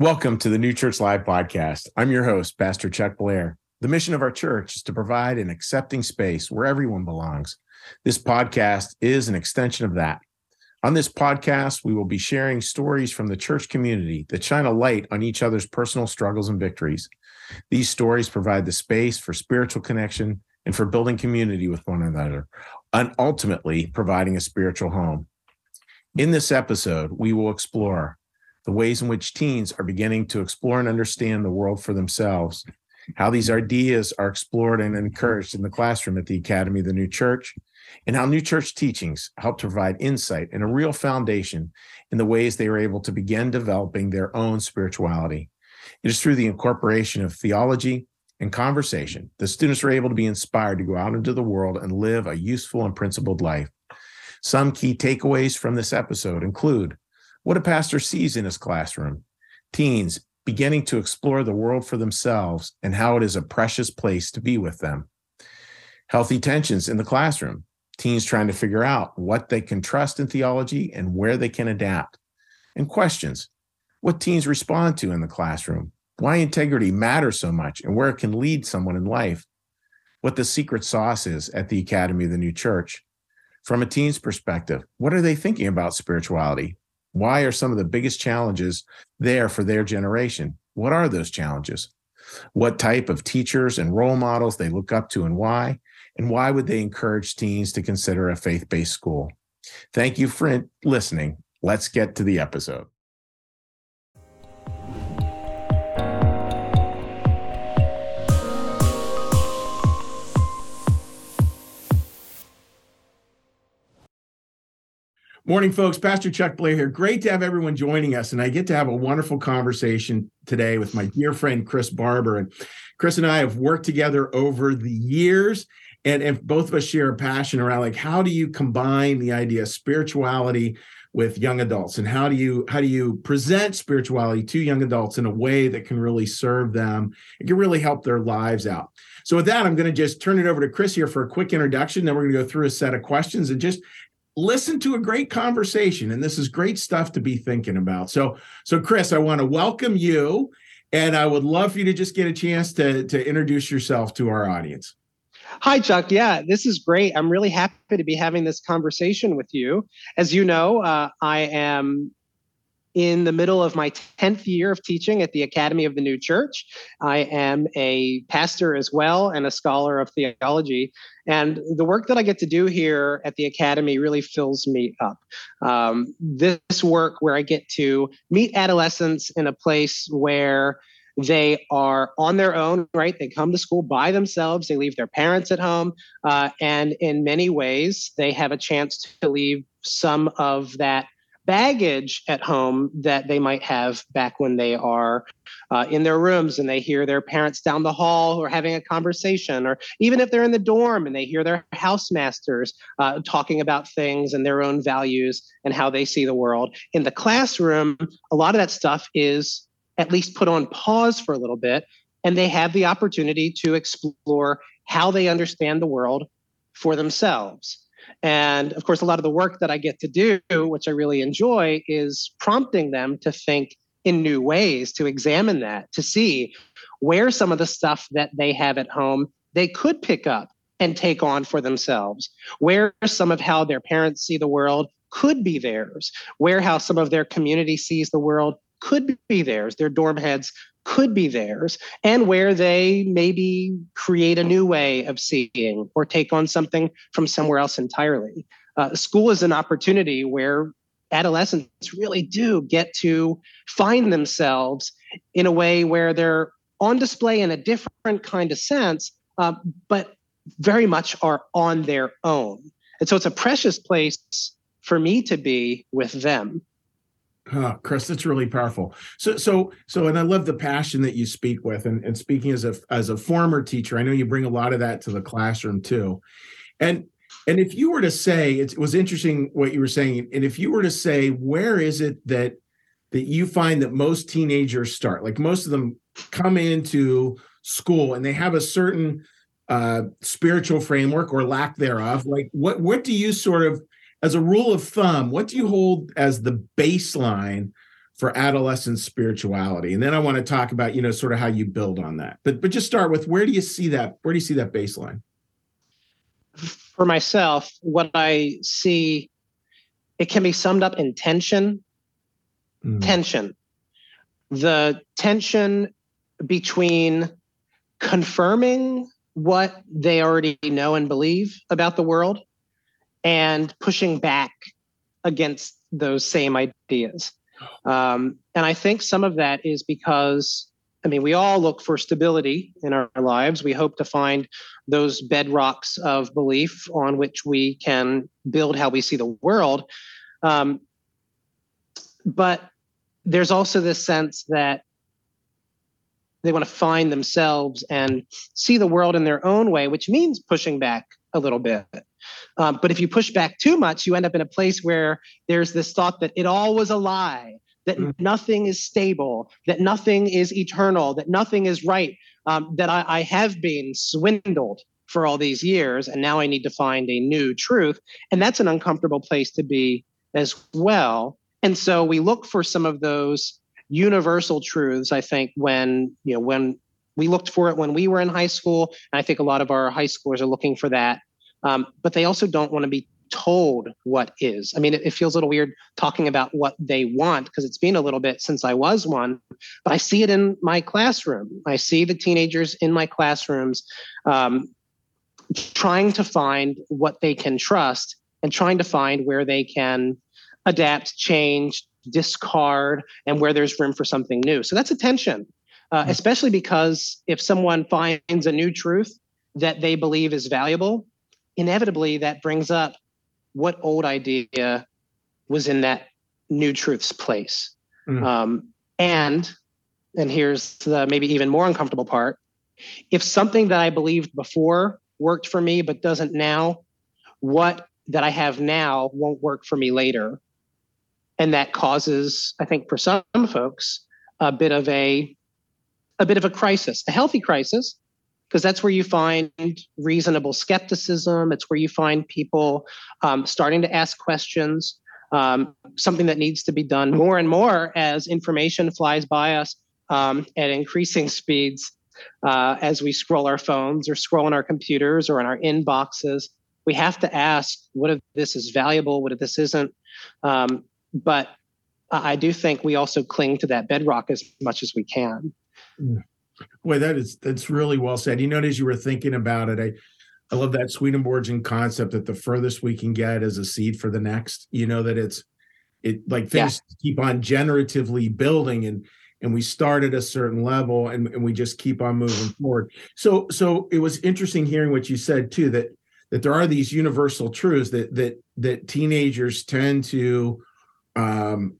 Welcome to the New Church Live podcast. I'm your host, Pastor Chuck Blair. The mission of our church is to provide an accepting space where everyone belongs. This podcast is an extension of that. On this podcast, we will be sharing stories from the church community that shine a light on each other's personal struggles and victories. These stories provide the space for spiritual connection and for building community with one another, and ultimately providing a spiritual home. In this episode, we will explore the ways in which teens are beginning to explore and understand the world for themselves, how these ideas are explored and encouraged in the classroom at the Academy of the New Church, and how New Church teachings help to provide insight and a real foundation in the ways they are able to begin developing their own spirituality. It is through the incorporation of theology and conversation that students are able to be inspired to go out into the world and live a useful and principled life. Some key takeaways from this episode include what a pastor sees in his classroom teens beginning to explore the world for themselves and how it is a precious place to be with them. Healthy tensions in the classroom, teens trying to figure out what they can trust in theology and where they can adapt. And questions what teens respond to in the classroom, why integrity matters so much, and where it can lead someone in life. What the secret sauce is at the Academy of the New Church. From a teen's perspective, what are they thinking about spirituality? Why are some of the biggest challenges there for their generation? What are those challenges? What type of teachers and role models they look up to and why? And why would they encourage teens to consider a faith based school? Thank you for listening. Let's get to the episode. Morning, folks. Pastor Chuck Blair here. Great to have everyone joining us. And I get to have a wonderful conversation today with my dear friend, Chris Barber. And Chris and I have worked together over the years. And, and both of us share a passion around like how do you combine the idea of spirituality with young adults and how do you how do you present spirituality to young adults in a way that can really serve them it can really help their lives out so with that i'm going to just turn it over to chris here for a quick introduction then we're going to go through a set of questions and just listen to a great conversation and this is great stuff to be thinking about so so chris i want to welcome you and i would love for you to just get a chance to to introduce yourself to our audience Hi, Chuck. Yeah, this is great. I'm really happy to be having this conversation with you. As you know, uh, I am in the middle of my 10th year of teaching at the Academy of the New Church. I am a pastor as well and a scholar of theology. And the work that I get to do here at the Academy really fills me up. Um, this work where I get to meet adolescents in a place where they are on their own, right? They come to school by themselves. They leave their parents at home. Uh, and in many ways, they have a chance to leave some of that baggage at home that they might have back when they are uh, in their rooms and they hear their parents down the hall who are having a conversation, or even if they're in the dorm and they hear their housemasters uh, talking about things and their own values and how they see the world. In the classroom, a lot of that stuff is at least put on pause for a little bit, and they have the opportunity to explore how they understand the world for themselves. And of course, a lot of the work that I get to do, which I really enjoy, is prompting them to think in new ways, to examine that, to see where some of the stuff that they have at home they could pick up and take on for themselves, where some of how their parents see the world could be theirs, where how some of their community sees the world could be theirs, their dorm heads could be theirs and where they maybe create a new way of seeing or take on something from somewhere else entirely. Uh, school is an opportunity where adolescents really do get to find themselves in a way where they're on display in a different kind of sense, uh, but very much are on their own. And so it's a precious place for me to be with them. Chris, that's really powerful. So, so, so, and I love the passion that you speak with. And, and speaking as a as a former teacher, I know you bring a lot of that to the classroom too. And and if you were to say, it was interesting what you were saying. And if you were to say, where is it that that you find that most teenagers start? Like most of them come into school and they have a certain uh, spiritual framework or lack thereof. Like, what what do you sort of as a rule of thumb, what do you hold as the baseline for adolescent spirituality? And then i want to talk about you know sort of how you build on that. But but just start with where do you see that where do you see that baseline? For myself what i see it can be summed up in tension. Mm. tension. The tension between confirming what they already know and believe about the world and pushing back against those same ideas. Um, and I think some of that is because, I mean, we all look for stability in our lives. We hope to find those bedrocks of belief on which we can build how we see the world. Um, but there's also this sense that they want to find themselves and see the world in their own way, which means pushing back a little bit. Um, but if you push back too much, you end up in a place where there's this thought that it all was a lie, that mm. nothing is stable, that nothing is eternal, that nothing is right, um, that I, I have been swindled for all these years, and now I need to find a new truth. And that's an uncomfortable place to be as well. And so we look for some of those universal truths, I think, when, you know, when we looked for it when we were in high school. And I think a lot of our high schoolers are looking for that. Um, but they also don't want to be told what is. I mean, it, it, feels a little weird talking about what they want because it's been a little bit since I was one, but I see it in my classroom. I see the teenagers in my classrooms um, trying to find what they can trust and trying to find where they can adapt, change, discard, and where there's room for something new. So that's a tension, uh, mm-hmm. especially because if someone finds a new truth that they believe is valuable, inevitably that brings up what old idea was in that new truth's place. Mm. Um, and and here's the maybe even more uncomfortable part: if something that I believed before worked for me but doesn't now, what that I have now won't work for me later, and that causes, I think, for some folks, a bit of a a bit of a crisis, a healthy crisis, because that's where you find reasonable skepticism. It's where you find people um, starting to ask questions. Um, something that needs to be done more and more as information flies by us um, at increasing speeds uh, as we scroll our phones or scroll on our computers or in our inboxes. We have to ask what if this is valuable, what if this isn't. Um, but I do think we also cling to that bedrock as much as we can. Boy, that is that's really well said. You know, as you were thinking about it, I I love that Swedenborgian concept that the furthest we can get is a seed for the next. You know that it's it like things yeah. keep on generatively building and and we start at a certain level and, and we just keep on moving forward. So so it was interesting hearing what you said too that that there are these universal truths that that that teenagers tend to um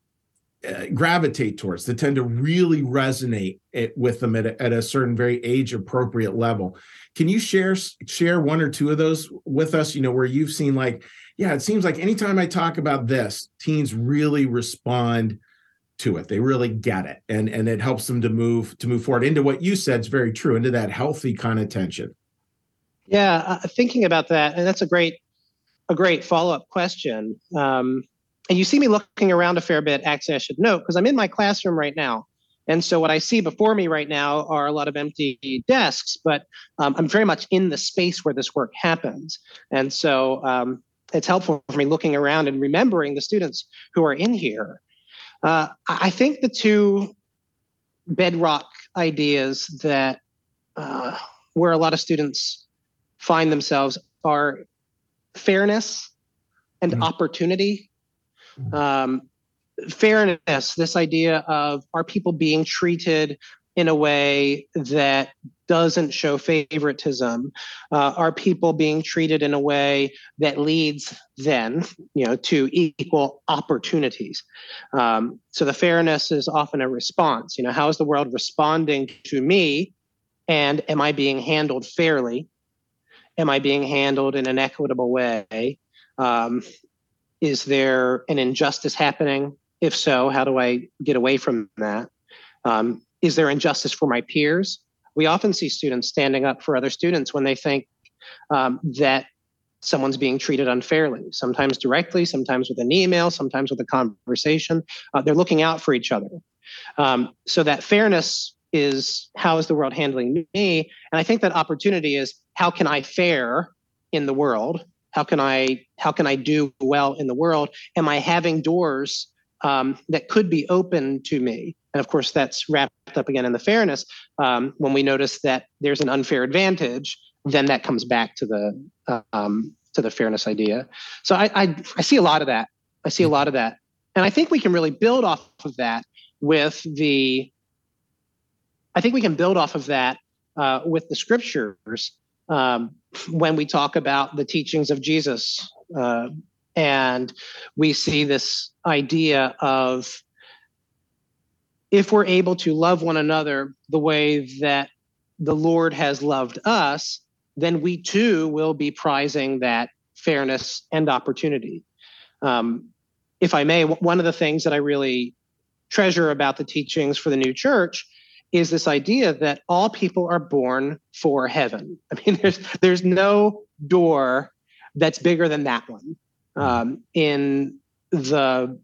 uh, gravitate towards that tend to really resonate it, with them at a, at a certain very age appropriate level. Can you share share one or two of those with us you know where you've seen like yeah it seems like anytime i talk about this teens really respond to it. They really get it and and it helps them to move to move forward into what you said is very true into that healthy kind of tension. Yeah uh, thinking about that and that's a great a great follow-up question. Um, and you see me looking around a fair bit, actually, I should note, because I'm in my classroom right now. And so what I see before me right now are a lot of empty desks, but um, I'm very much in the space where this work happens. And so um, it's helpful for me looking around and remembering the students who are in here. Uh, I think the two bedrock ideas that uh, where a lot of students find themselves are fairness and mm-hmm. opportunity um, fairness, this idea of are people being treated in a way that doesn't show favoritism? Uh, are people being treated in a way that leads then, you know, to equal opportunities? Um, so the fairness is often a response. You know, how is the world responding to me, and am I being handled fairly? Am I being handled in an equitable way? Um, is there an injustice happening? If so, how do I get away from that? Um, is there injustice for my peers? We often see students standing up for other students when they think um, that someone's being treated unfairly, sometimes directly, sometimes with an email, sometimes with a conversation. Uh, they're looking out for each other. Um, so that fairness is how is the world handling me? And I think that opportunity is how can I fare in the world? How can I how can I do well in the world? Am I having doors um, that could be open to me? And of course, that's wrapped up again in the fairness. Um, when we notice that there's an unfair advantage, then that comes back to the um, to the fairness idea. So I, I I see a lot of that. I see a lot of that, and I think we can really build off of that with the. I think we can build off of that uh, with the scriptures um, when we talk about the teachings of Jesus, uh, and we see this idea of if we're able to love one another the way that the Lord has loved us, then we too will be prizing that fairness and opportunity. Um, if I may, one of the things that I really treasure about the teachings for the new church is this idea that all people are born for heaven. I mean, there's there's no door that's bigger than that one um, in the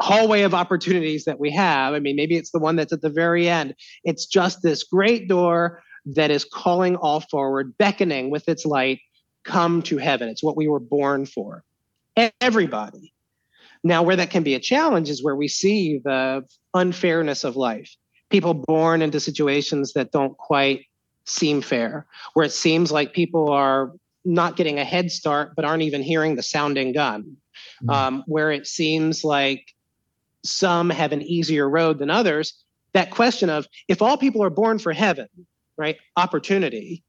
hallway of opportunities that we have. I mean, maybe it's the one that's at the very end. It's just this great door that is calling all forward, beckoning with its light, come to heaven. It's what we were born for. Everybody. Now, where that can be a challenge is where we see the unfairness of life. People born into situations that don't quite seem fair, where it seems like people are not getting a head start, but aren't even hearing the sounding gun, mm-hmm. um, where it seems like some have an easier road than others. That question of if all people are born for heaven, right? Opportunity.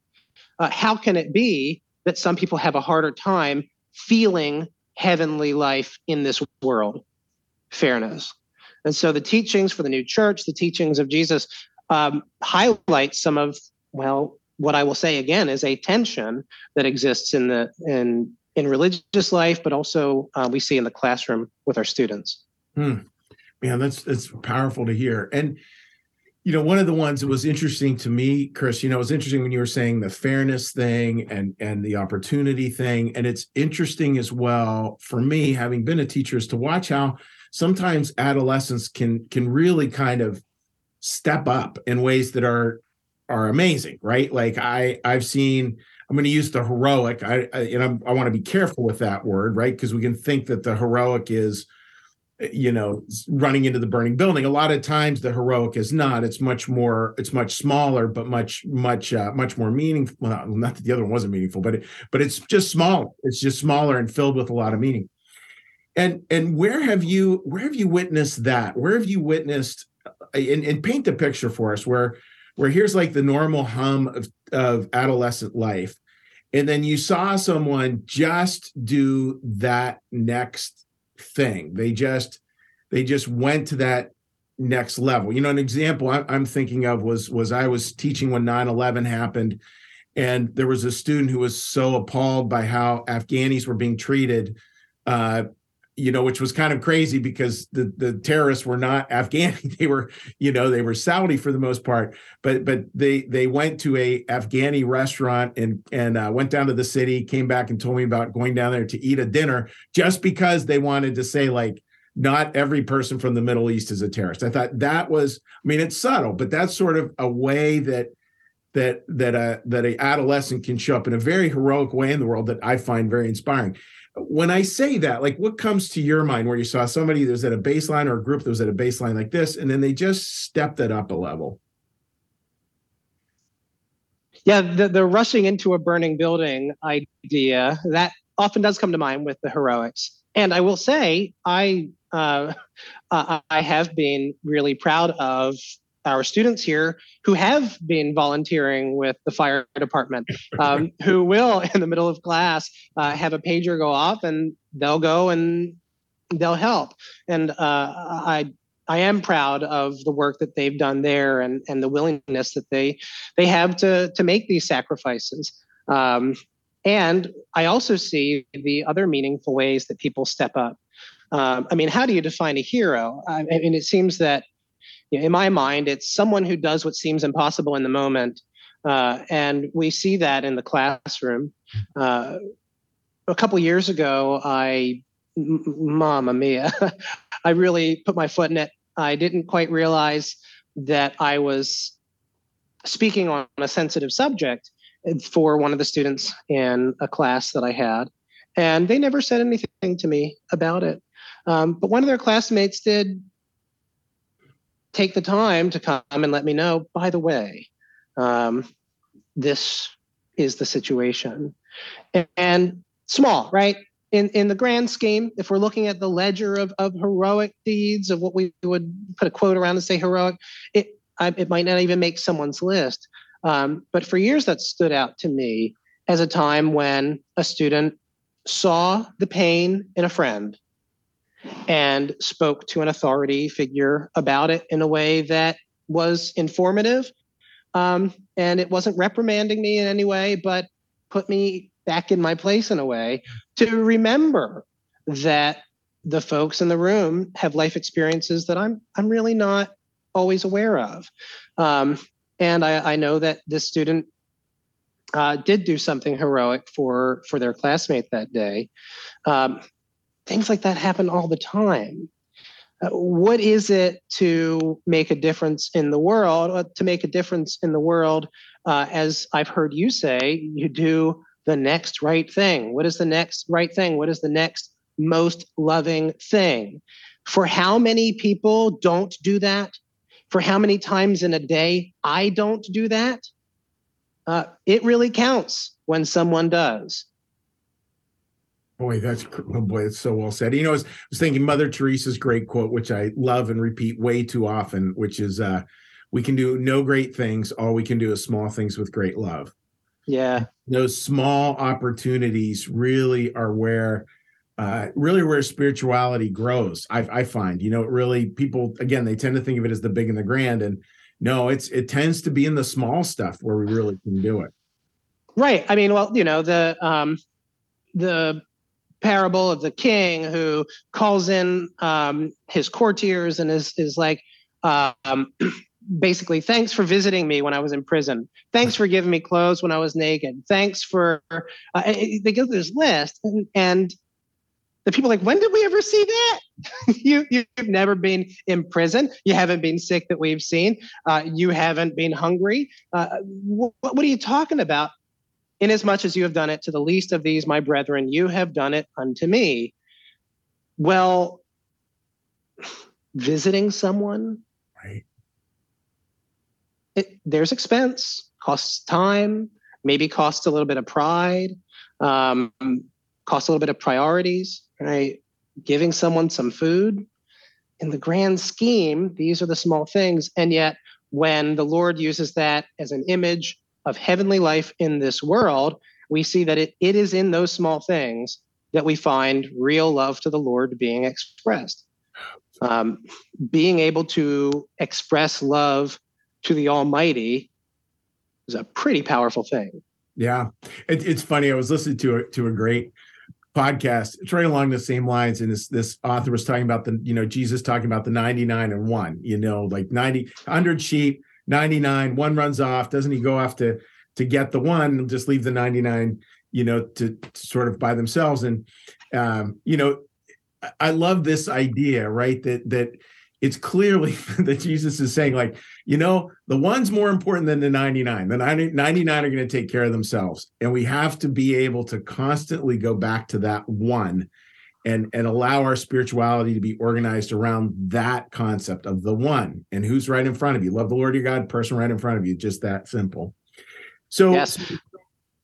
Uh, how can it be that some people have a harder time feeling heavenly life in this world? Fairness. And so the teachings for the new church, the teachings of Jesus, um, highlight some of, well, what I will say again is a tension that exists in the in in religious life, but also uh, we see in the classroom with our students. Hmm. Yeah, that's that's powerful to hear. And you know, one of the ones that was interesting to me, Chris, you know, it was interesting when you were saying the fairness thing and and the opportunity thing. And it's interesting as well for me, having been a teacher, is to watch how sometimes adolescents can can really kind of step up in ways that are are amazing, right? Like I I've seen I'm going to use the heroic. I, I and I'm, I want to be careful with that word, right? Because we can think that the heroic is you know running into the burning building a lot of times the heroic is not it's much more it's much smaller but much much uh, much more meaningful well, not that the other one wasn't meaningful but it, but it's just small it's just smaller and filled with a lot of meaning and and where have you where have you witnessed that where have you witnessed uh, and, and paint the picture for us where where here's like the normal hum of, of adolescent life and then you saw someone just do that next thing. They just they just went to that next level. You know, an example I'm thinking of was was I was teaching when 9/11 happened, and there was a student who was so appalled by how Afghanis were being treated. Uh, you know, which was kind of crazy because the the terrorists were not Afghani; they were, you know, they were Saudi for the most part. But but they they went to a Afghani restaurant and and uh, went down to the city, came back and told me about going down there to eat a dinner just because they wanted to say like not every person from the Middle East is a terrorist. I thought that was, I mean, it's subtle, but that's sort of a way that that that a that a adolescent can show up in a very heroic way in the world that I find very inspiring when I say that, like what comes to your mind where you saw somebody that was at a baseline or a group that was at a baseline like this, and then they just stepped it up a level? Yeah, the, the rushing into a burning building idea, that often does come to mind with the heroics. And I will say, I uh, I have been really proud of our students here who have been volunteering with the fire department, um, who will, in the middle of class, uh, have a pager go off and they'll go and they'll help. And uh, I I am proud of the work that they've done there and, and the willingness that they they have to to make these sacrifices. Um, and I also see the other meaningful ways that people step up. Um, I mean, how do you define a hero? I mean, it seems that in my mind, it's someone who does what seems impossible in the moment. Uh, and we see that in the classroom. Uh, a couple years ago, I, m- Mama Mia, I really put my foot in it. I didn't quite realize that I was speaking on a sensitive subject for one of the students in a class that I had, and they never said anything to me about it. Um, but one of their classmates did take the time to come and let me know. By the way, um, this is the situation, and, and small, right? In in the grand scheme, if we're looking at the ledger of of heroic deeds of what we would put a quote around and say heroic, it I, it might not even make someone's list. Um, but for years, that stood out to me as a time when a student saw the pain in a friend and spoke to an authority figure about it in a way that was informative. Um, and it wasn't reprimanding me in any way, but put me back in my place in a way to remember that the folks in the room have life experiences that I'm I'm really not always aware of. Um, and I, I, know that this student uh, did do something heroic for for their classmate that day. Um, things like that happen all the time. Uh, what is it to make a difference in the world? Uh, to make a difference in the world, uh, as I've heard you say, you do the next right thing. What is the next right thing? What is the next most loving thing? For how many people don't do that? For how many times in a day I don't do that? Uh, it really counts when someone does. Boy, that's oh boy, that's so well said. You know, I was, I was thinking Mother Teresa's great quote, which I love and repeat way too often, which is uh, we can do no great things, all we can do is small things with great love. Yeah. Those small opportunities really are where uh, really where spirituality grows. I, I find, you know, really people again, they tend to think of it as the big and the grand. And no, it's it tends to be in the small stuff where we really can do it. Right. I mean, well, you know, the um the parable of the king who calls in um, his courtiers and is is like um, basically thanks for visiting me when I was in prison. Thanks for giving me clothes when I was naked. Thanks for uh, they go through this list and, and the people like when did we ever see that? You you've never been in prison. You haven't been sick that we've seen. Uh, you haven't been hungry. Uh, what, what are you talking about Inasmuch as you have done it to the least of these, my brethren, you have done it unto me. Well, visiting someone, right? It, there's expense, costs time, maybe costs a little bit of pride, um, costs a little bit of priorities, right? Giving someone some food. In the grand scheme, these are the small things. And yet, when the Lord uses that as an image of heavenly life in this world, we see that it, it is in those small things that we find real love to the Lord being expressed. Um, being able to express love to the Almighty is a pretty powerful thing. Yeah, it, it's funny. I was listening to a, to a great podcast. It's right along the same lines, and this this author was talking about the you know Jesus talking about the ninety nine and one. You know, like 90, 100 sheep 99, one runs off. Doesn't he go off to to get the one and just leave the 99, you know, to, to sort of by themselves? And um, you know, I love this idea, right? That that it's clearly that Jesus is saying, like, you know, the one's more important than the 99. The 90, 99 are going to take care of themselves. And we have to be able to constantly go back to that one and and allow our spirituality to be organized around that concept of the one and who's right in front of you. Love the lord your god person right in front of you just that simple. So yes.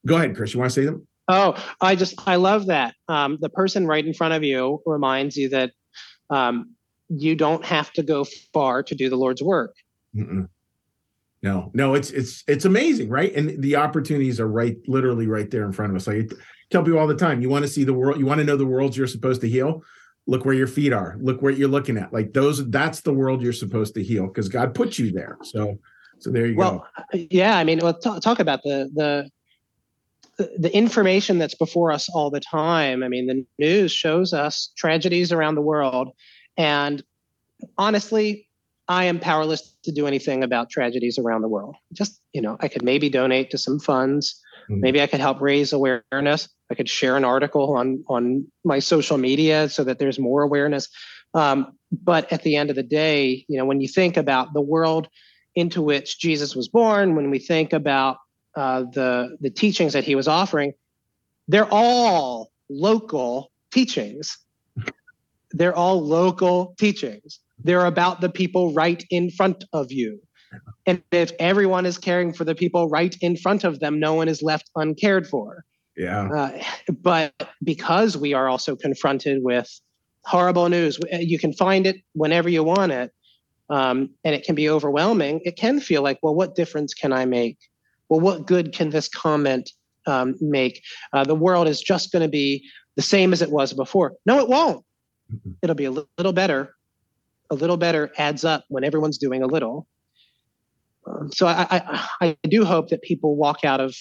go ahead chris you want to say them oh i just i love that um, the person right in front of you reminds you that um, you don't have to go far to do the lord's work. Mm-mm. no no it's it's it's amazing right? And the opportunities are right literally right there in front of us. Like tell people all the time you want to see the world you want to know the worlds you're supposed to heal? Look where your feet are. Look where you're looking at. Like those that's the world you're supposed to heal because god put you there. So so there you well, go yeah i mean well talk, talk about the the the information that's before us all the time. I mean the news shows us tragedies around the world. And honestly i am powerless to do anything about tragedies around the world. Just you know i could maybe donate to some funds. Mm-hmm. Maybe I could help raise awareness. I could share an article on on my social media so that there's more awareness. Um, but at the end of the day, you know, when you think about the world into which Jesus was born, when we think about uh, the the teachings that he was offering, they're all local teachings. They're all local teachings. They're about the people right in front of you. And if everyone is caring for the people right in front of them, no one is left uncared for. Yeah. Uh, but because we are also confronted with horrible news, you can find it whenever you want it. Um, and it can be overwhelming. It can feel like, well, what difference can I make? Well, what good can this comment um, make? Uh, the world is just going to be the same as it was before. No, it won't. Mm-hmm. It'll be a little better. A little better adds up when everyone's doing a little. Um, so I, I, I do hope that people walk out of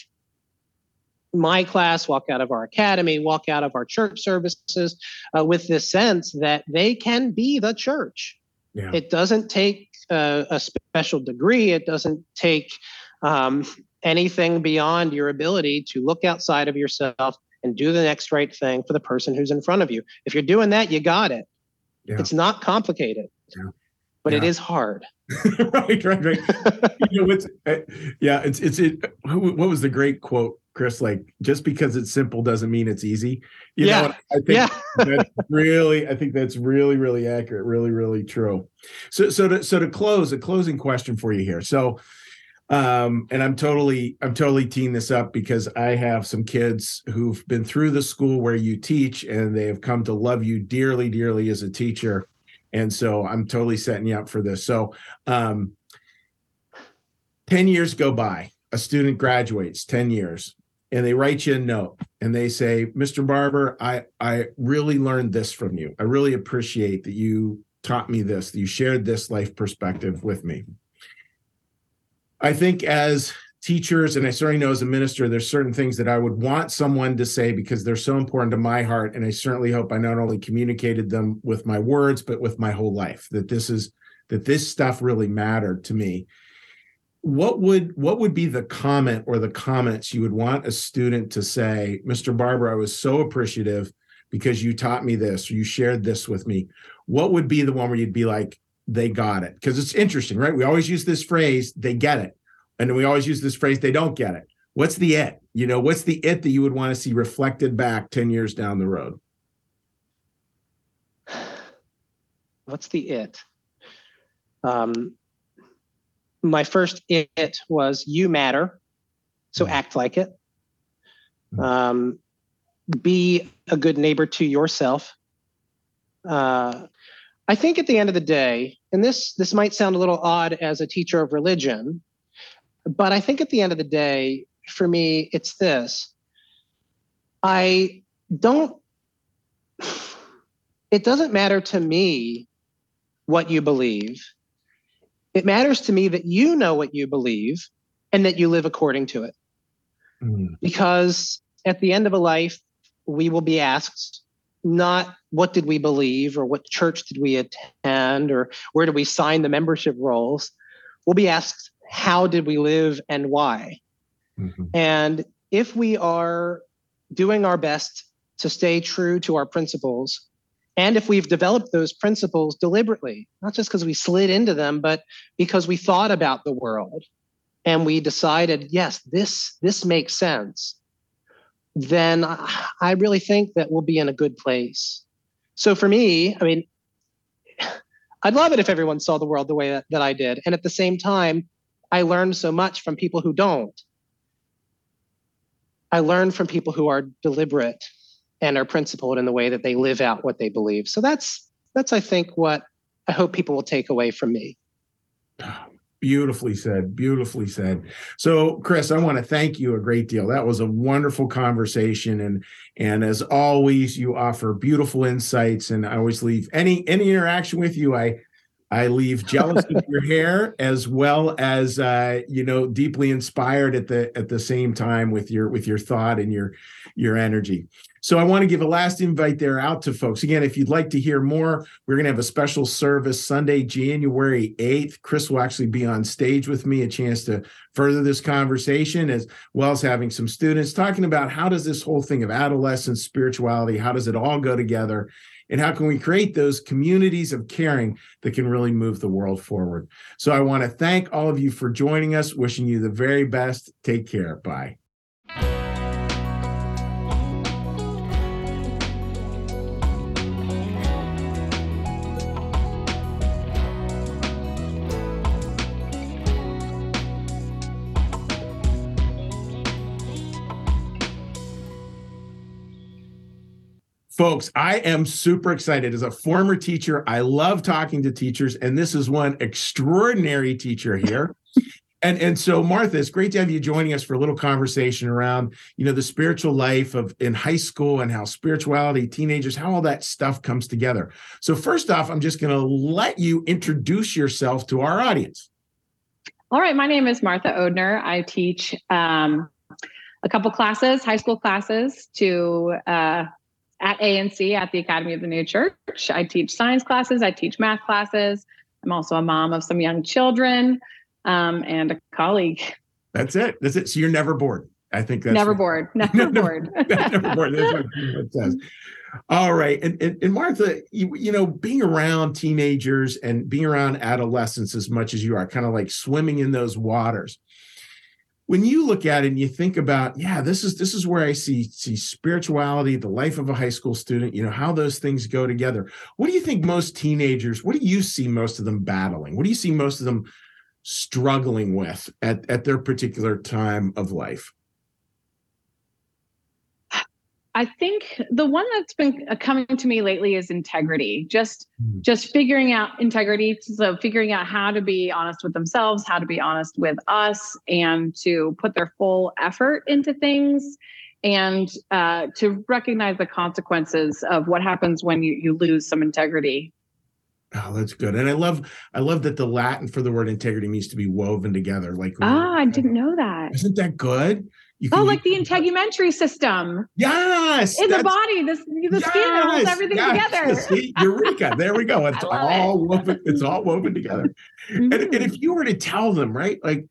my class, walk out of our academy, walk out of our church services uh, with this sense that they can be the church. Yeah. It doesn't take uh, a special degree. It doesn't take um, anything beyond your ability to look outside of yourself and do the next right thing for the person who's in front of you. If you're doing that, you got it. Yeah. It's not complicated, yeah. But it is hard. right, right, right. you know, what's, uh, yeah, it's it's it. What was the great quote, Chris? Like, just because it's simple doesn't mean it's easy. You yeah. know, I think yeah. that's really, I think that's really, really accurate, really, really true. So, so to so to close, a closing question for you here. So, um, and I'm totally, I'm totally teeing this up because I have some kids who've been through the school where you teach, and they have come to love you dearly, dearly as a teacher and so I'm totally setting you up for this. So, um, 10 years go by, a student graduates, 10 years, and they write you a note and they say, Mr. Barber, I, I really learned this from you. I really appreciate that you taught me this, that you shared this life perspective with me. I think as teachers, and I certainly know as a minister, there's certain things that I would want someone to say because they're so important to my heart. And I certainly hope I not only communicated them with my words, but with my whole life, that this is that this stuff really mattered to me. What would what would be the comment or the comments you would want a student to say, Mr. Barber, I was so appreciative because you taught me this or you shared this with me. What would be the one where you'd be like, they got it? Because it's interesting, right? We always use this phrase, they get it and we always use this phrase they don't get it. What's the it? You know what's the it that you would want to see reflected back 10 years down the road? What's the it? Um, my first it was you matter. So mm-hmm. act like it. Mm-hmm. um, be a good neighbor to yourself. Uh, i think at the end of the day and this this might sound a little odd as a teacher of religion but I think at the end of the day, for me, it's this. I don't, it doesn't matter to me what you believe. It matters to me that you know what you believe and that you live according to it. Mm. Because at the end of a life, we will be asked not what did we believe or what church did we attend or where did we sign the membership rolls. We'll be asked how did we live and why? Mm-hmm. And if we are doing our best to stay true to our principles, and if we've developed those principles deliberately, not just because we slid into them, but because we thought about the world and we decided, yes, this this makes sense, then I really think that we'll be in a good place. So for me, I mean, I'd love it if everyone saw the world the way that, that I did. And at the same time, I learn so much from people who don't. I learn from people who are deliberate and are principled in the way that they live out what they believe. So that's that's I think what I hope people will take away from me. Beautifully said. Beautifully said. So, Chris, I want to thank you a great deal. That was a wonderful conversation, and and as always, you offer beautiful insights. And I always leave any any interaction with you. I I leave jealous of your hair as well as uh, you know deeply inspired at the at the same time with your with your thought and your your energy. So I want to give a last invite there out to folks. Again, if you'd like to hear more, we're going to have a special service Sunday, January 8th. Chris will actually be on stage with me, a chance to further this conversation, as well as having some students talking about how does this whole thing of adolescence, spirituality, how does it all go together? And how can we create those communities of caring that can really move the world forward? So I want to thank all of you for joining us, wishing you the very best. Take care. Bye. Folks, I am super excited. As a former teacher, I love talking to teachers, and this is one extraordinary teacher here. and and so Martha, it's great to have you joining us for a little conversation around, you know, the spiritual life of in high school and how spirituality, teenagers, how all that stuff comes together. So first off, I'm just going to let you introduce yourself to our audience. All right, my name is Martha Odner. I teach um, a couple classes, high school classes, to uh, at ANC at the Academy of the New Church. I teach science classes, I teach math classes. I'm also a mom of some young children um, and a colleague. That's it. That's it. So you're never bored. I think that's never bored. Never, bored. never bored. That's what it says. All right. And, and, and Martha, you, you know, being around teenagers and being around adolescents as much as you are, kind of like swimming in those waters when you look at it and you think about yeah this is this is where i see see spirituality the life of a high school student you know how those things go together. What do you think most teenagers what do you see most of them battling? What do you see most of them struggling with at, at their particular time of life I think the one that's been coming to me lately is integrity. Just mm. just figuring out integrity. So figuring out how to be honest with themselves, how to be honest with us, and to put their full effort into things, and uh, to recognize the consequences of what happens when you you lose some integrity. Oh, that's good. And I love I love that the Latin for the word integrity means to be woven together. Like ah, I didn't know that. Isn't that good? oh, like the integumentary system. Yes. In the body, this the yes, skin holds everything yes, together. See, Eureka. There we go. It's all it. woven, it's all woven together. Mm-hmm. And, and if you were to tell them, right? Like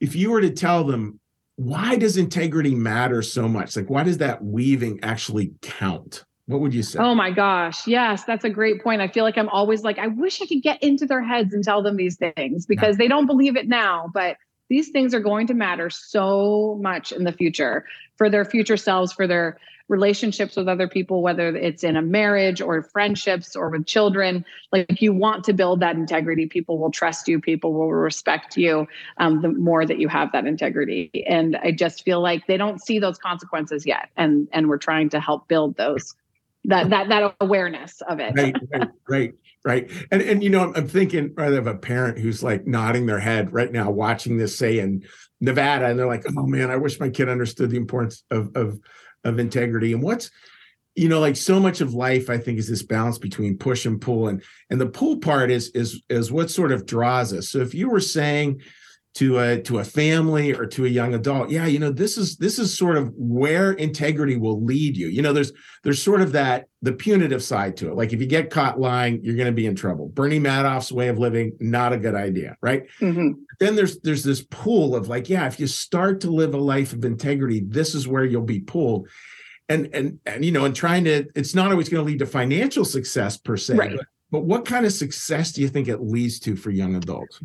if you were to tell them, why does integrity matter so much? Like, why does that weaving actually count? What would you say? Oh my gosh. Yes, that's a great point. I feel like I'm always like, I wish I could get into their heads and tell them these things because they don't believe it now. But these things are going to matter so much in the future for their future selves, for their relationships with other people, whether it's in a marriage or friendships or with children. Like you want to build that integrity, people will trust you, people will respect you um, the more that you have that integrity. And I just feel like they don't see those consequences yet, and and we're trying to help build those that that that awareness of it. Right, right, right right. And and you know i'm thinking rather of a parent who's like nodding their head right now watching this say in nevada and they're like oh man i wish my kid understood the importance of of of integrity. And what's you know like so much of life i think is this balance between push and pull and and the pull part is is is what sort of draws us. So if you were saying to a to a family or to a young adult. Yeah you know this is this is sort of where integrity will lead you. You know there's there's sort of that the punitive side to it. Like if you get caught lying you're going to be in trouble. Bernie madoff's way of living not a good idea right? Mm-hmm. then there's there's this pool of like yeah if you start to live a life of integrity this is where you'll be pulled. And and and you know and trying to it's not always going to lead to financial success per se right. but, but what kind of success do you think it leads to for young adults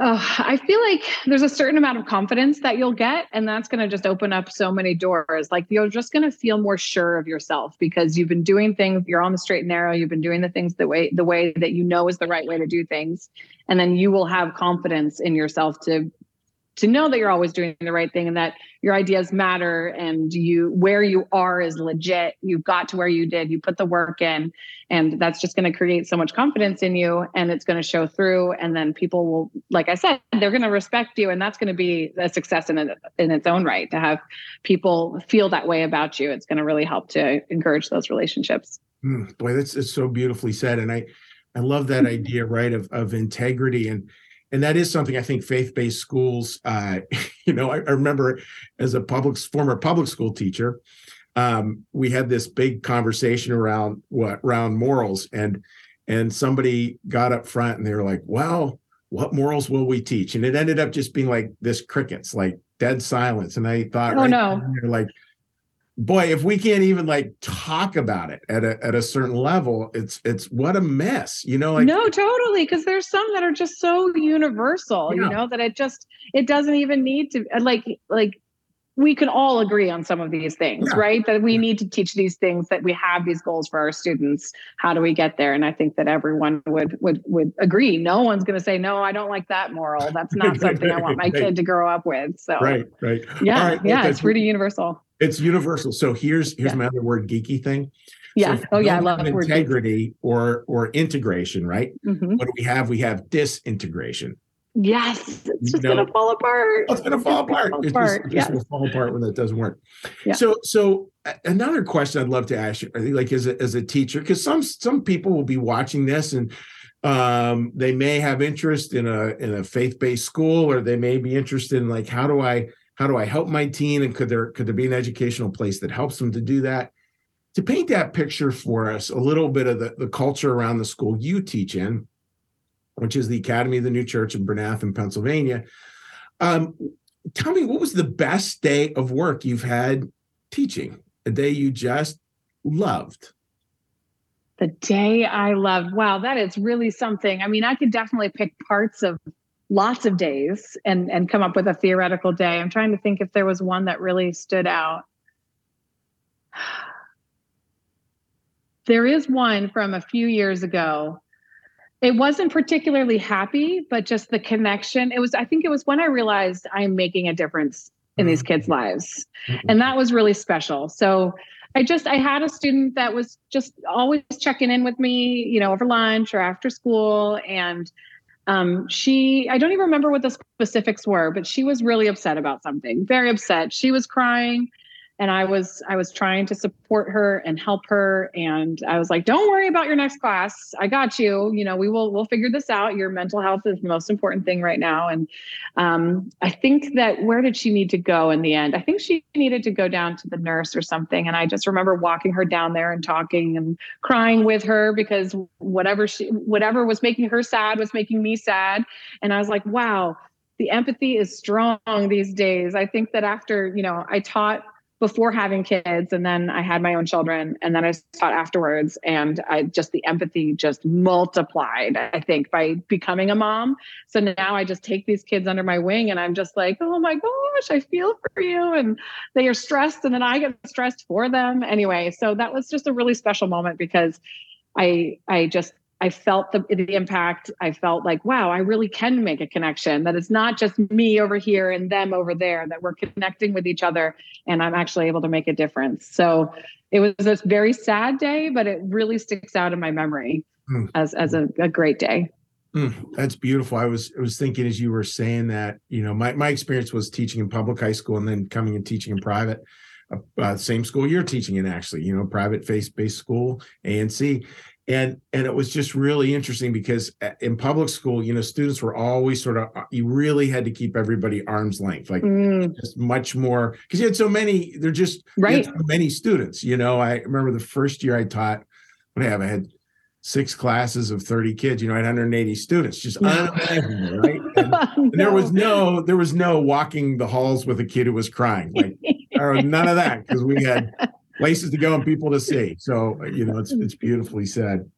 Oh, I feel like there's a certain amount of confidence that you'll get, and that's going to just open up so many doors. Like you're just going to feel more sure of yourself because you've been doing things. You're on the straight and narrow. You've been doing the things the way the way that you know is the right way to do things, and then you will have confidence in yourself to to know that you're always doing the right thing and that your ideas matter and you where you are is legit. You got to where you did. You put the work in and that's just going to create so much confidence in you and it's going to show through and then people will like i said they're going to respect you and that's going to be a success in, in its own right to have people feel that way about you. It's going to really help to encourage those relationships. Mm, boy that's it's so beautifully said and i I love that idea, right? Of of integrity and and that is something I think faith-based schools. Uh, you know, I, I remember as a public former public school teacher, um, we had this big conversation around what around morals, and and somebody got up front and they were like, "Well, what morals will we teach?" And it ended up just being like this crickets, like dead silence. And I thought, oh right no, like boy, if we can't even like talk about it at a at a certain level, it's it's what a mess, you know. Like no, totally, because there's some that are just so universal, yeah. you know, that it just it doesn't even need to uh, like like we can all agree on some of these things, yeah. right? That we need to teach these things, that we have these goals for our students. How do we get there? And I think that everyone would would would agree. No one's going to say, "No, I don't like that moral. That's not something I want my kid to grow up with." So right, right, yeah, right, yeah, it's pretty universal. It's universal. So here's here's yeah. my other word, geeky thing. Yeah. So oh yeah, I love integrity or or integration. Right. Mm-hmm. What do we have? We have disintegration. Yes, it's just gonna fall apart. it's gonna fall apart. Fall apart. It just, just fall apart when that doesn't work. Yeah. So, so another question I'd love to ask you, I think like as a, as a teacher, because some some people will be watching this and um, they may have interest in a in a faith based school, or they may be interested in like how do I how do I help my teen? And could there could there be an educational place that helps them to do that? To paint that picture for us, a little bit of the, the culture around the school you teach in, which is the Academy of the New Church in Bryn Athyn, Pennsylvania. Um, tell me, what was the best day of work you've had teaching? A day you just loved? The day I loved. Wow, that is really something. I mean, I could definitely pick parts of lots of days and and come up with a theoretical day. I'm trying to think if there was one that really stood out. There is one from a few years ago. It wasn't particularly happy, but just the connection. It was, I think it was when I realized I'm making a difference in these kids' mm-hmm. lives. Mm-hmm. And that was really special. So I just I had a student that was just always checking in with me, you know, over lunch or after school and um, she i don't even remember what the specifics were but she was really upset about something very upset. She was crying and i was i was trying to support her and help her. And i was like don't worry about your next class. I got you. You know we will we'll figure this out. Your mental health is the most important thing right now. And um, i think that where did she need to go in the end? I think she needed to go down to the nurse or something. And i just remember walking her down there and talking and crying with her because whatever she whatever was making her sad was making me sad. And i was like wow the empathy is strong these days. I think that after you know i taught before having kids and then I had my own children and then I taught afterwards and I just the empathy just multiplied I think by becoming a mom. So now I just take these kids under my wing and I'm just like oh my gosh I feel for you and they are stressed and then I get stressed for them. Anyway so that was just a really special moment because I I just I felt the, the impact. I felt like, wow, I really can make a connection. That it's not just me over here and them over there. That we're connecting with each other, and I'm actually able to make a difference. So it was a very sad day, but it really sticks out in my memory mm. as as a, a great day. Mm, that's beautiful. I was I was thinking as you were saying that, you know, my my experience was teaching in public high school and then coming and teaching in private. Uh, uh, same school you're teaching in actually you know private faith-based school ANC and and it was just really interesting because uh, in public school you know students were always sort of uh, you really had to keep everybody arm's length like mm. just much more because you had so many they're just right so many students you know i remember the first year i taught what i have i had six classes of 30 kids you know i had 180 students just right and, no. and, there was no there was no walking the halls with a kid who was crying like none of that because we had places to go and people to see. So you know, it's it's beautifully said.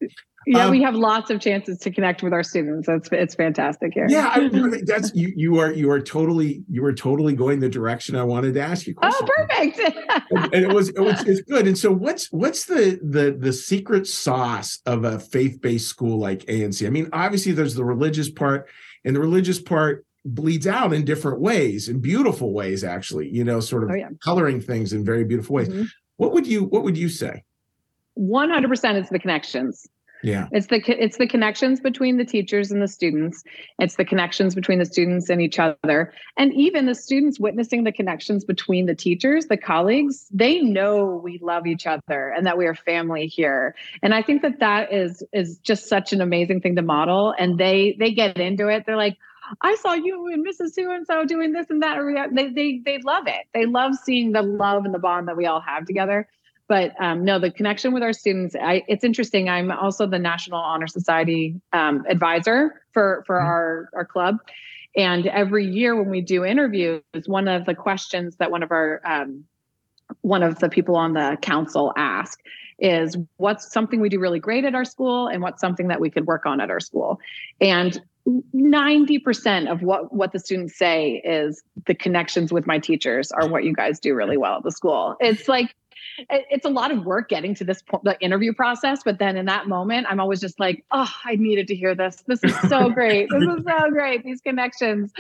Yeah, um, we have lots of chances to connect with our students. It's it's fantastic here. Yeah, I, that's you. You are you are totally you are totally going the direction I wanted to ask you. Oh, perfect. and, and, it was it was it's good. And so, what's what's the the the secret sauce of a faith based school like ANC? I mean, obviously, there's the religious part, and the religious part bleeds out in different ways in beautiful ways actually you know sort of oh, yeah. coloring things in very beautiful ways mm-hmm. What would you What would you say? One hundred percent it's the connections. Yeah. It's the it's the connections between the teachers and the students. It's the connections between the students and each other. And even the students witnessing the connections between the teachers, the colleagues, they know we love each other and that we are family here. And I think that that is is just such an amazing thing to model and they they get into it. They're like, I saw you and Mrs. So and so doing this and that. They, they, they love it. They love seeing the love and the bond that we all have together. But um, no, the connection with our students, I, it's interesting. I'm also the National Honor Society um, advisor for, for mm-hmm. our, our club. And every year when we do interviews, one of the questions that one of our um, one of the people on the council ask is what's something we do really great at our school and what's something that we could work on at our school and 90% of what what the students say is the connections with my teachers are what you guys do really well at the school it's like it's a lot of work getting to this point, the interview process. But then in that moment, I'm always just like, oh, I needed to hear this. This is so great. this is so great. These connections.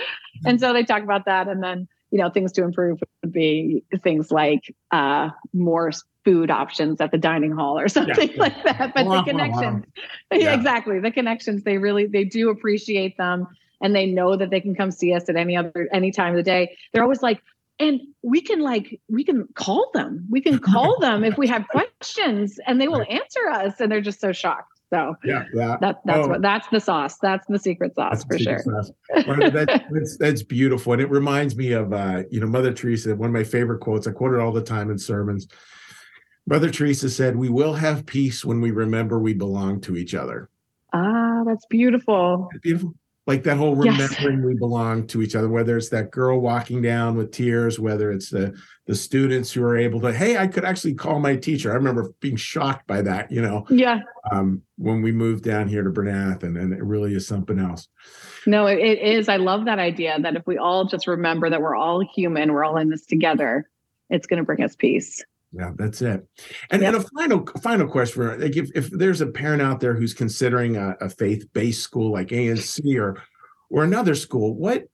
And so they talk about that. And then, you know, things to improve would be things like uh, more food options at the dining hall or something yeah. like that. But the connections, yeah. exactly. The connections, they really, they do appreciate them and they know that they can come see us at any other, any time of the day. They're always like, and we can like we can call them we can call them if we have questions and they will answer us and they're just so shocked so yeah, yeah. That, that's oh, what that's the sauce. That's the secret sauce for sure. Sauce. that, that's, that's beautiful. And it reminds me of uh, you know, Mother Teresa, one of my favorite quotes. I quote it all the time in sermons. Mother Teresa said, We will have peace when we remember we belong to each other. Ah, that's beautiful. That's beautiful like that whole remembering yes. we belong to each other whether it's that girl walking down with tears whether it's the the students who are able to hey i could actually call my teacher. I remember being shocked by that you know? Yeah. Um, when we moved down here to Bryn Athyn, and it really is something else. No it, it is. I love that idea that if we all just remember that we're all human we're all in this together it's going to bring us peace yeah, that's it. And, yep. and a final final question: for like if, if there's a parent out there who's considering a, a faith based school like ANC or or another school, what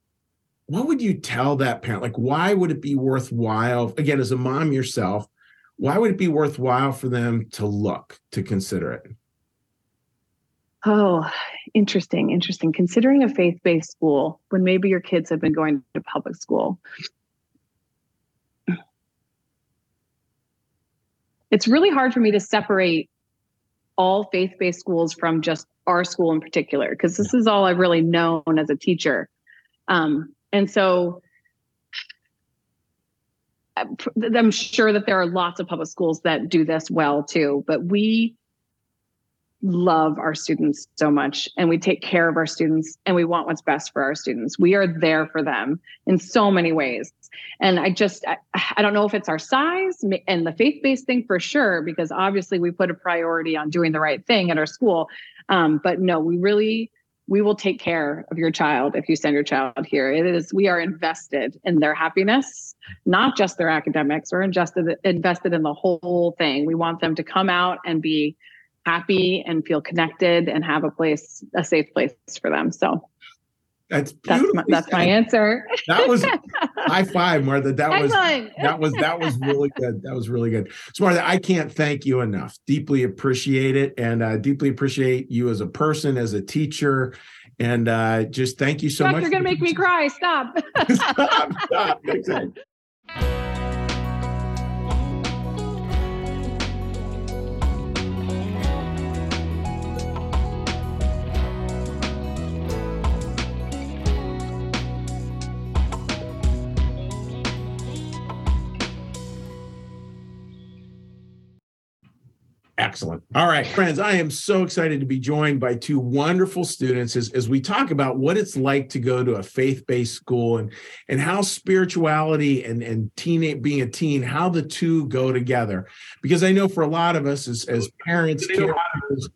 what would you tell that parent? Like, why would it be worthwhile? Again, as a mom yourself, why would it be worthwhile for them to look to consider it? Oh, interesting, interesting. Considering a faith based school when maybe your kids have been going to public school. It's really hard for me to separate all faith-based schools from just our school in particular because this is all I've really known as a teacher. Um, and so I'm sure that there are lots of public schools that do this well too, but we love our students so much and we take care of our students and we want what's best for our students. We are there for them in so many ways. And I just, I, I don't know if it's our size and the faith based thing for sure, because obviously we put a priority on doing the right thing at our school. Um, but no, we really, we will take care of your child if you send your child here. It is, we are invested in their happiness, not just their academics. We're invested, invested in the whole thing. We want them to come out and be happy and feel connected and have a place, a safe place for them. So that's that's my, that's my answer. That was high five, Martha. That was that was that was really good. That was really good. So Martha, I can't thank you enough. Deeply appreciate it, and uh, deeply appreciate you as a person, as a teacher, and uh, just thank you so Chuck, much. You're gonna make me cry. Stop. stop. Stop. Excellent. All right, friends, I am so excited to be joined by two wonderful students as, as we talk about what it's like to go to a faith-based school and, and how spirituality and, and teen, being a teen, how the two go together. Because I know for a lot of us as, as parents, caregivers,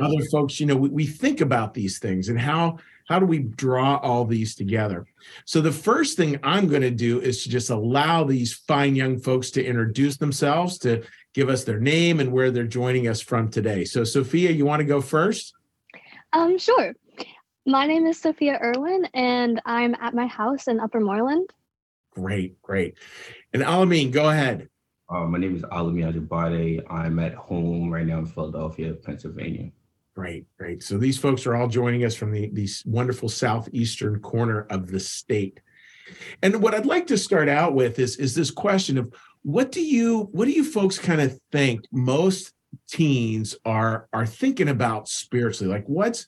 other folks, you know, we, we think about these things and how how do we draw all these together? So the first thing I'm going to do is to just allow these fine young folks to introduce themselves, to give us their name and where they're joining us from today. So, Sophia, you want to go first? Um, sure. My name is Sophia Irwin, and I'm at my house in Upper Moreland. Great, great. And Alameen, go ahead. Uh, my name is Alameen Adibade. I'm at home right now in Philadelphia, Pennsylvania. Great, great. So these folks are all joining us from the, the wonderful southeastern corner of the state. And what I'd like to start out with is, is this question of what do you what do you folks kind of think most teens are are thinking about spiritually? Like what's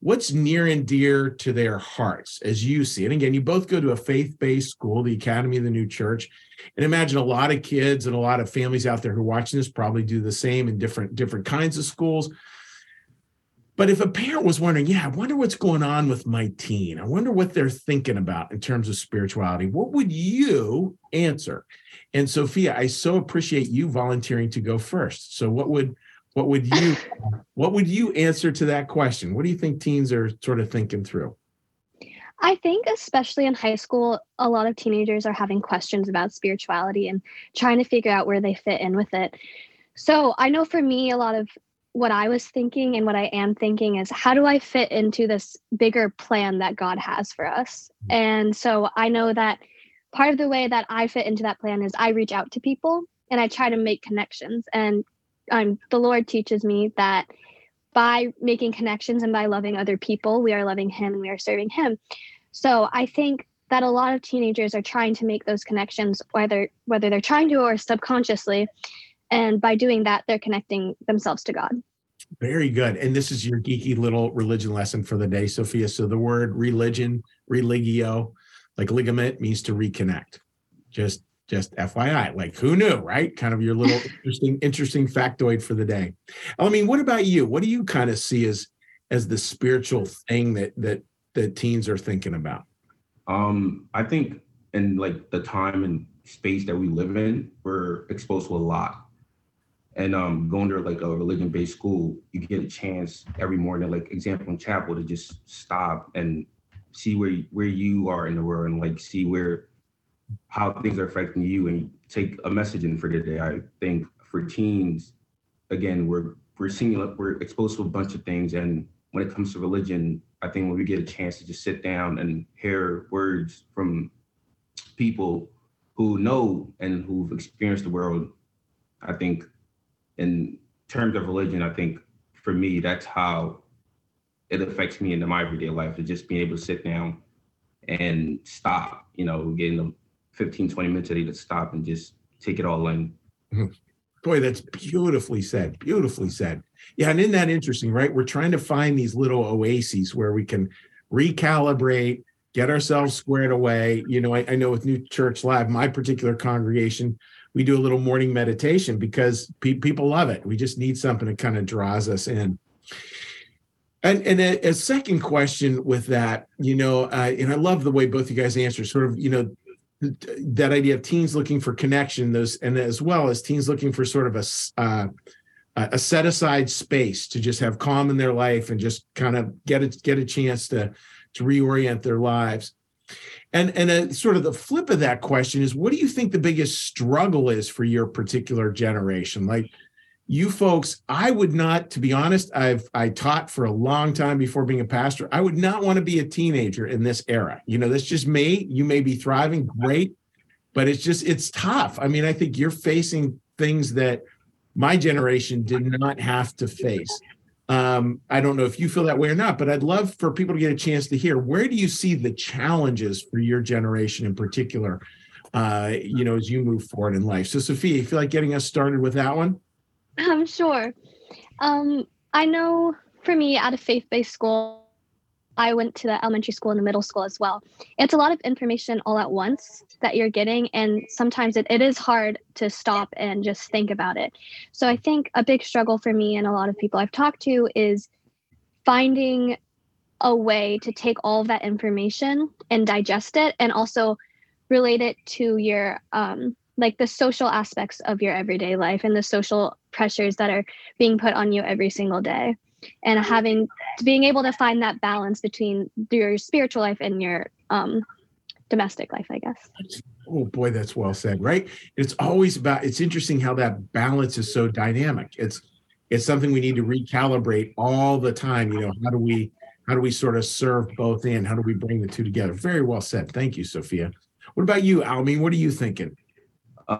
what's near and dear to their hearts as you see it? again, you both go to a faith-based school, the Academy of the New Church. And imagine a lot of kids and a lot of families out there who are watching this probably do the same in different different kinds of schools. But if a parent was wondering, yeah, I wonder what's going on with my teen, I wonder what they're thinking about in terms of spirituality, what would you answer? And Sophia, I so appreciate you volunteering to go first. So what would what would you what would you answer to that question? What do you think teens are sort of thinking through? I think, especially in high school, a lot of teenagers are having questions about spirituality and trying to figure out where they fit in with it. So I know for me, a lot of what I was thinking and what I am thinking is how do I fit into this bigger plan that God has for us? Mm-hmm. And so I know that part of the way that I fit into that plan is I reach out to people and I try to make connections. And um, the Lord teaches me that by making connections and by loving other people, we are loving Him and we are serving Him. So I think that a lot of teenagers are trying to make those connections, whether whether they're trying to or subconsciously, and by doing that they're connecting themselves to god. Very good. And this is your geeky little religion lesson for the day sophia. So the word religion religio like ligament means to reconnect. Just just fyi like who knew right? Kind of your little interesting interesting factoid for the day. I mean what about you? What do you kind of see as as the spiritual thing that that that teens are thinking about? Um i think in like the time and space that we live in we're exposed to a lot and um, going to like a religion-based school, you get a chance every morning, like example in chapel, to just stop and see where where you are in the world and like see where how things are affecting you and take a message in for the day. I think for teens, again, we're we're seeing we're exposed to a bunch of things, and when it comes to religion, I think when we get a chance to just sit down and hear words from people who know and who've experienced the world, I think in terms of religion, I think for me, that's how it affects me in my everyday life is just being able to sit down and stop, you know, getting them 15, 20 minutes a day to stop and just take it all in. Mm-hmm. Boy, that's beautifully said. Beautifully said. Yeah. And isn't that interesting, right? We're trying to find these little oases where we can recalibrate, get ourselves squared away. You know, I, I know with New Church Live, my particular congregation, we do a little morning meditation because pe- people love it. We just need something that kind of draws us in. And and a, a second question with that, you know, uh, and I love the way both you guys answer. Sort of, you know, that idea of teens looking for connection, those, and as well as teens looking for sort of a uh, a set aside space to just have calm in their life and just kind of get a get a chance to to reorient their lives. And and a, sort of the flip of that question is, what do you think the biggest struggle is for your particular generation? Like you folks, I would not, to be honest, I've I taught for a long time before being a pastor. I would not want to be a teenager in this era. You know, that's just me. You may be thriving, great, but it's just it's tough. I mean, I think you're facing things that my generation did not have to face. Um, I don't know if you feel that way or not, but I'd love for people to get a chance to hear where do you see the challenges for your generation in particular, uh, you know, as you move forward in life. So, Sophia, you feel like getting us started with that one? I'm sure. Um, I know for me at a faith based school, I went to the elementary school and the middle school as well. It's a lot of information all at once that you're getting, and sometimes it, it is hard to stop and just think about it. So I think a big struggle for me and a lot of people I've talked to is finding a way to take all of that information and digest it and also relate it to your um, like the social aspects of your everyday life and the social pressures that are being put on you every single day and having being able to find that balance between your spiritual life and your um, domestic life, I guess. Oh boy, that's well said, right? It's always about it's interesting how that balance is so dynamic. It's it's something we need to recalibrate all the time. You know, how do we how do we sort of serve both in? How do we bring the two together? Very well said. Thank you, Sophia. What about you, Alameen? What are you thinking?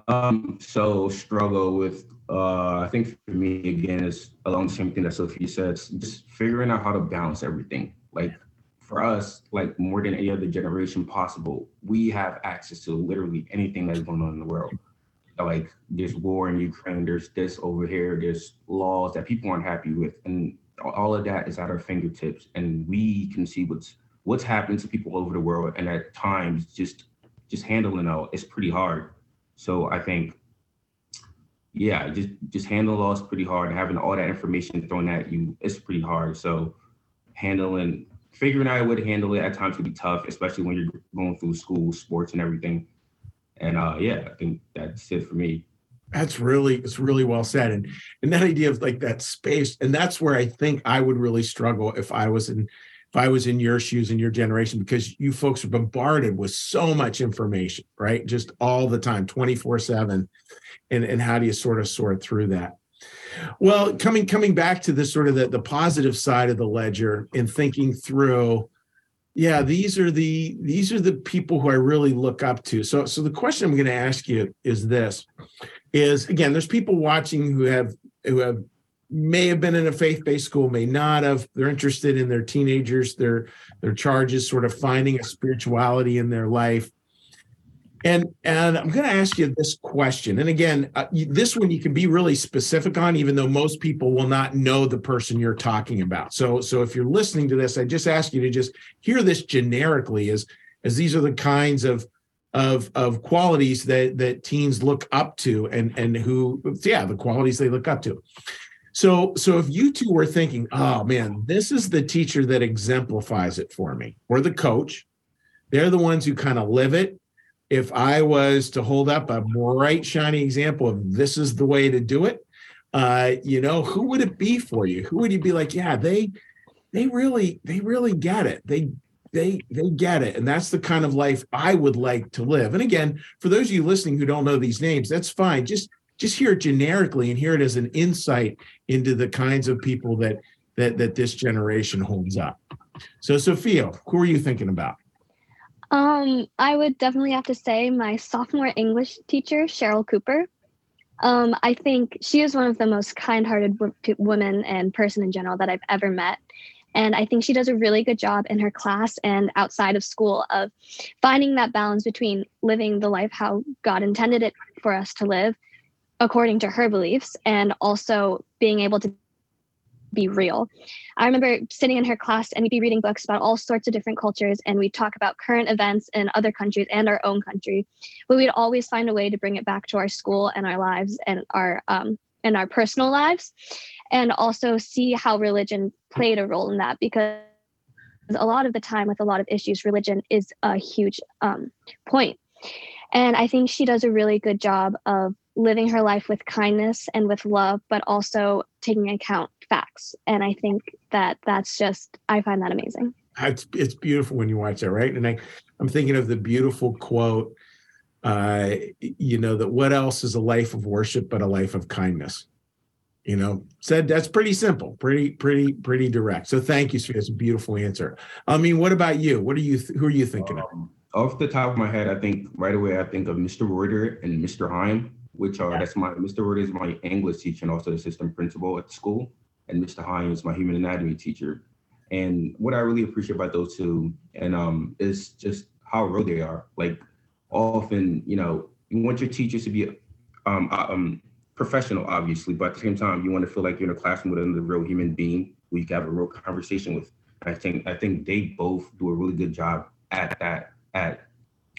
Um, so struggle with uh, I think for me again is along the same thing that Sophie said, just figuring out how to balance everything. Like for us, like more than any other generation possible, we have access to literally anything that's going on in the world. Like there's war in Ukraine, there's this over here, there's laws that people aren't happy with, and all of that is at our fingertips, and we can see what's what's happening to people over the world, and at times just just handling it it's pretty hard. So I think yeah, just just handle loss pretty hard. Having all that information thrown at you, it's pretty hard. So handling, figuring out a way to handle it at times can be tough, especially when you're going through school, sports, and everything. And uh, yeah, I think that's it for me. That's really it's really well said, and and that idea of like that space, and that's where I think I would really struggle if I was in if I was in your shoes in your generation, because you folks are bombarded with so much information, right? Just all the time, 24 7. And, and how do you sort of sort through that? Well, coming coming back to the sort of the, the positive side of the ledger and thinking through, yeah, these are the these are the people who I really look up to. So so the question I'm going to ask you is this is again, there's people watching who have who have may have been in a faith-based school, may not have. They're interested in their teenagers, their their charges, sort of finding a spirituality in their life. And and I'm going to ask you this question. And again, uh, this one you can be really specific on, even though most people will not know the person you're talking about. So so if you're listening to this, I just ask you to just hear this generically, as as these are the kinds of of of qualities that that teens look up to and and who yeah the qualities they look up to so, so if you two were thinking, oh man, this is the teacher that exemplifies it for me, or the coach, they're the ones who kind of live it. If I was to hold up a bright, shiny example of this is the way to do it, uh, you know, who would it be for you? Who would you be like, yeah, they, they really, they really get it. They, they, they get it, and that's the kind of life I would like to live. And again, for those of you listening who don't know these names, that's fine. Just just hear it generically and hear it as an insight into the kinds of people that that that this generation holds up. So Sophia, who are you thinking about? Um, I would definitely have to say my sophomore English teacher, Cheryl Cooper. Um, I think she is one of the most kind-hearted w- women and person in general that I've ever met. And I think she does a really good job in her class and outside of school of finding that balance between living the life how God intended it for us to live according to her beliefs and also being able to be real. I remember sitting in her class and we'd be reading books about all sorts of different cultures and we'd talk about current events in other countries and our own country. But we'd always find a way to bring it back to our school and our lives and our um and our personal lives and also see how religion played a role in that because a lot of the time with a lot of issues religion is a huge um, point and i think she does a really good job of living her life with kindness and with love, but also taking account facts. And I think that that's just, I find that amazing. It's, it's beautiful when you watch that, right? And I, I'm thinking of the beautiful quote, uh, you know, that what else is a life of worship but a life of kindness? You know, said that's pretty simple, pretty, pretty, pretty direct. So thank you, Sri. That's a beautiful answer. I mean, what about you? What are you, th- who are you thinking of? Um, off the top of my head, I think right away, I think of Mr. Reuter and Mr. Heim which are that's my Mr. Word is my English teacher and also the assistant principal at school, and Mr. Hines is my human anatomy teacher. And what I really appreciate about those two, and um, is just how real they are. Like often, you know, you want your teachers to be um, uh, um professional, obviously, but at the same time, you want to feel like you're in a classroom with another real human being who you can have a real conversation with. I think I think they both do a really good job at that at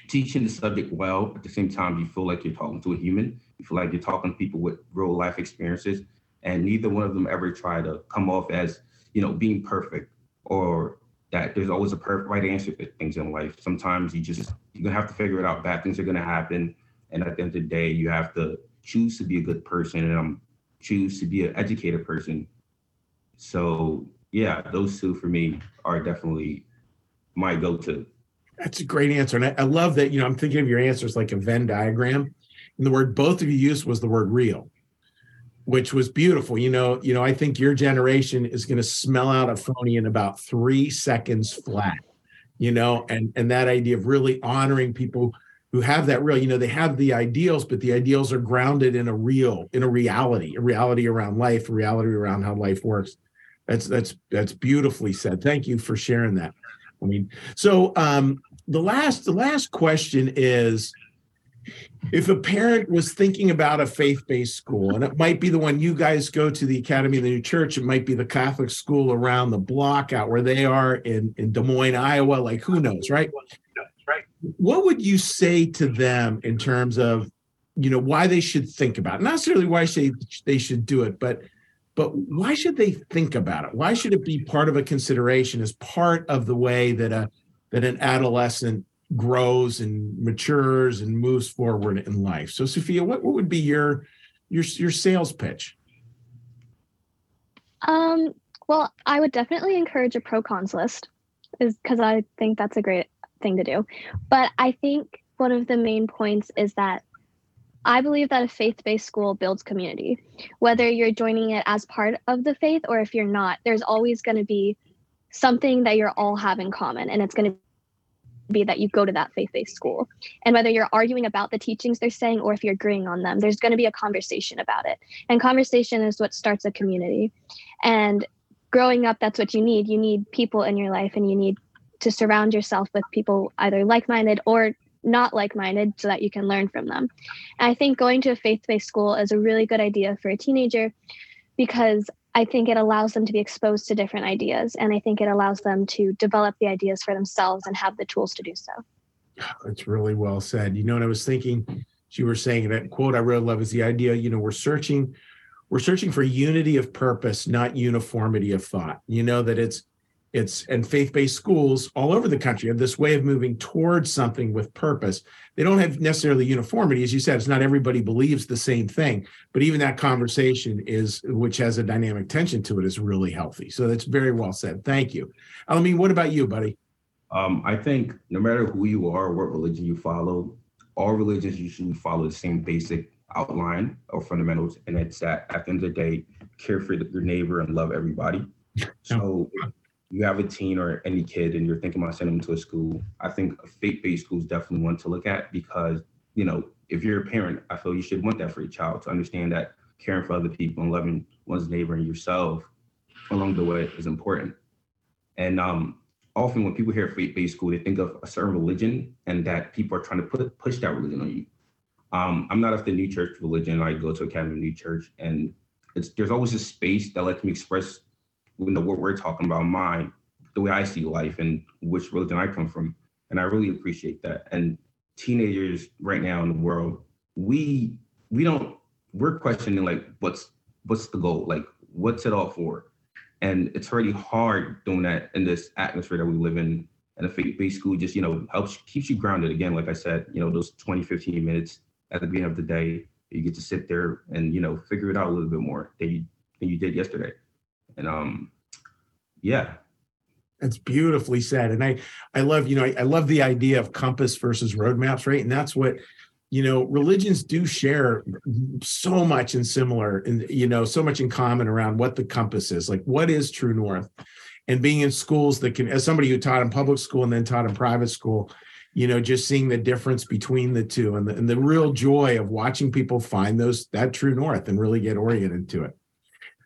teaching the subject well. At the same time, you feel like you're talking to a human. You feel like you're talking to people with real life experiences. And neither one of them ever try to come off as, you know, being perfect or that there's always a perfect right answer for things in life. Sometimes you just you're gonna have to figure it out. Bad things are gonna happen. And at the end of the day, you have to choose to be a good person and um choose to be an educated person. So yeah, those two for me are definitely my go-to. That's a great answer. And I, I, love that, you know, I'm thinking of your answers like a Venn diagram. And the word both of you used was the word real, which was beautiful. You know, you know, I think your generation is going to smell out a phony in about three seconds flat, you know, and and that idea of really honoring people who have that real, you know, they have the ideals, but the ideals are grounded in a real, in a reality, a reality around life, a reality around how life works. That's that's that's beautifully said. Thank you for sharing that. I mean, so um, the last the last question is if a parent was thinking about a faith-based school and it might be the one you guys go to the academy of the new church it might be the catholic school around the block out where they are in, in des moines iowa like who knows right? What would you say to them in terms of you know why they should think about it? Not necessarily why they should do it but but why should they think about it? Why should it be part of a consideration as part of the way that a that an adolescent grows and matures and moves forward in life. So, Sophia, what, what would be your your your sales pitch? Um, well, I would definitely encourage a pro cons list, is because I think that's a great thing to do. But I think one of the main points is that I believe that a faith based school builds community. Whether you're joining it as part of the faith or if you're not, there's always going to be something that you're all have in common, and it's going to be that you go to that faith-based school. And whether you're arguing about the teachings they're saying or if you're agreeing on them there's going to be a conversation about it. And conversation is what starts a community. And growing up that's what you need. You need people in your life and you need to surround yourself with people either like-minded or not like-minded so that you can learn from them. And i think going to a faith-based school is a really good idea for a teenager because I think it allows them to be exposed to different ideas. And I think it allows them to develop the ideas for themselves and have the tools to do so. That's really well said. You know what I was thinking? You were saying that quote I really love is the idea, you know, we're searching, we're searching for unity of purpose, not uniformity of thought. You know, that it's it's and faith-based schools all over the country have this way of moving towards something with purpose. They don't have necessarily uniformity. As you said it's not everybody believes the same thing but even that conversation is which has a dynamic tension to it is really healthy. So that's very well said. Thank you. I mean what about you buddy? Um, i think no matter who you are what religion you follow all religions usually follow the same basic outline or fundamentals and it's that at the end of the day care for your neighbor and love everybody. So you have a teen or any kid and you're thinking about sending them to a school, I think a faith-based school is definitely one to look at because, you know, if you're a parent, I feel you should want that for your child to understand that caring for other people and loving one's neighbor and yourself along the way is important. And um, often when people hear faith-based school, they think of a certain religion and that people are trying to put push that religion on you. Um, I'm not of the new church religion. I go to Academy New Church, and it's there's always a space that lets me express you know what we're talking about mine the way i see life and which religion i come from. And i really appreciate that. And teenagers right now in the world we we don't we're questioning like what's what's the goal? Like what's it all for? And it's really hard doing that in this atmosphere that we live in. And a faith-based school just you know helps keeps you grounded again like i said you know those 20 15 minutes at the beginning of the day you get to sit there and you know figure it out a little bit more than you than you did yesterday and um, yeah. That's beautifully said. And I, I love, you know, I, I love the idea of compass versus roadmaps, right? And that's what, you know, religions do share so much in similar and, you know, so much in common around what the compass is, like what is true north and being in schools that can, as somebody who taught in public school and then taught in private school, you know, just seeing the difference between the two and the, and the real joy of watching people find those, that true north and really get oriented to it.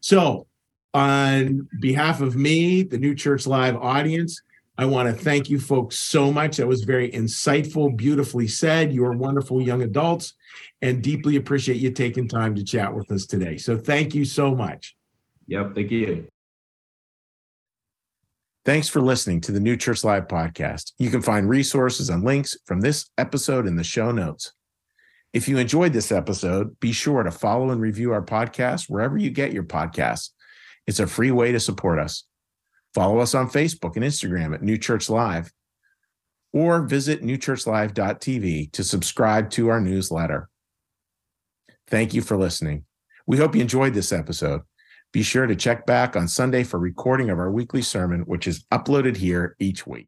So on behalf of me, the New Church Live audience, I want to thank you folks so much. That was very insightful, beautifully said. You are wonderful young adults and deeply appreciate you taking time to chat with us today. So thank you so much. Yep, thank you. Thanks for listening to the New Church Live podcast. You can find resources and links from this episode in the show notes. If you enjoyed this episode, be sure to follow and review our podcast wherever you get your podcasts. It's a free way to support us. Follow us on Facebook and Instagram at New Church Live or visit newchurchlive.tv to subscribe to our newsletter. Thank you for listening. We hope you enjoyed this episode. Be sure to check back on Sunday for recording of our weekly sermon, which is uploaded here each week.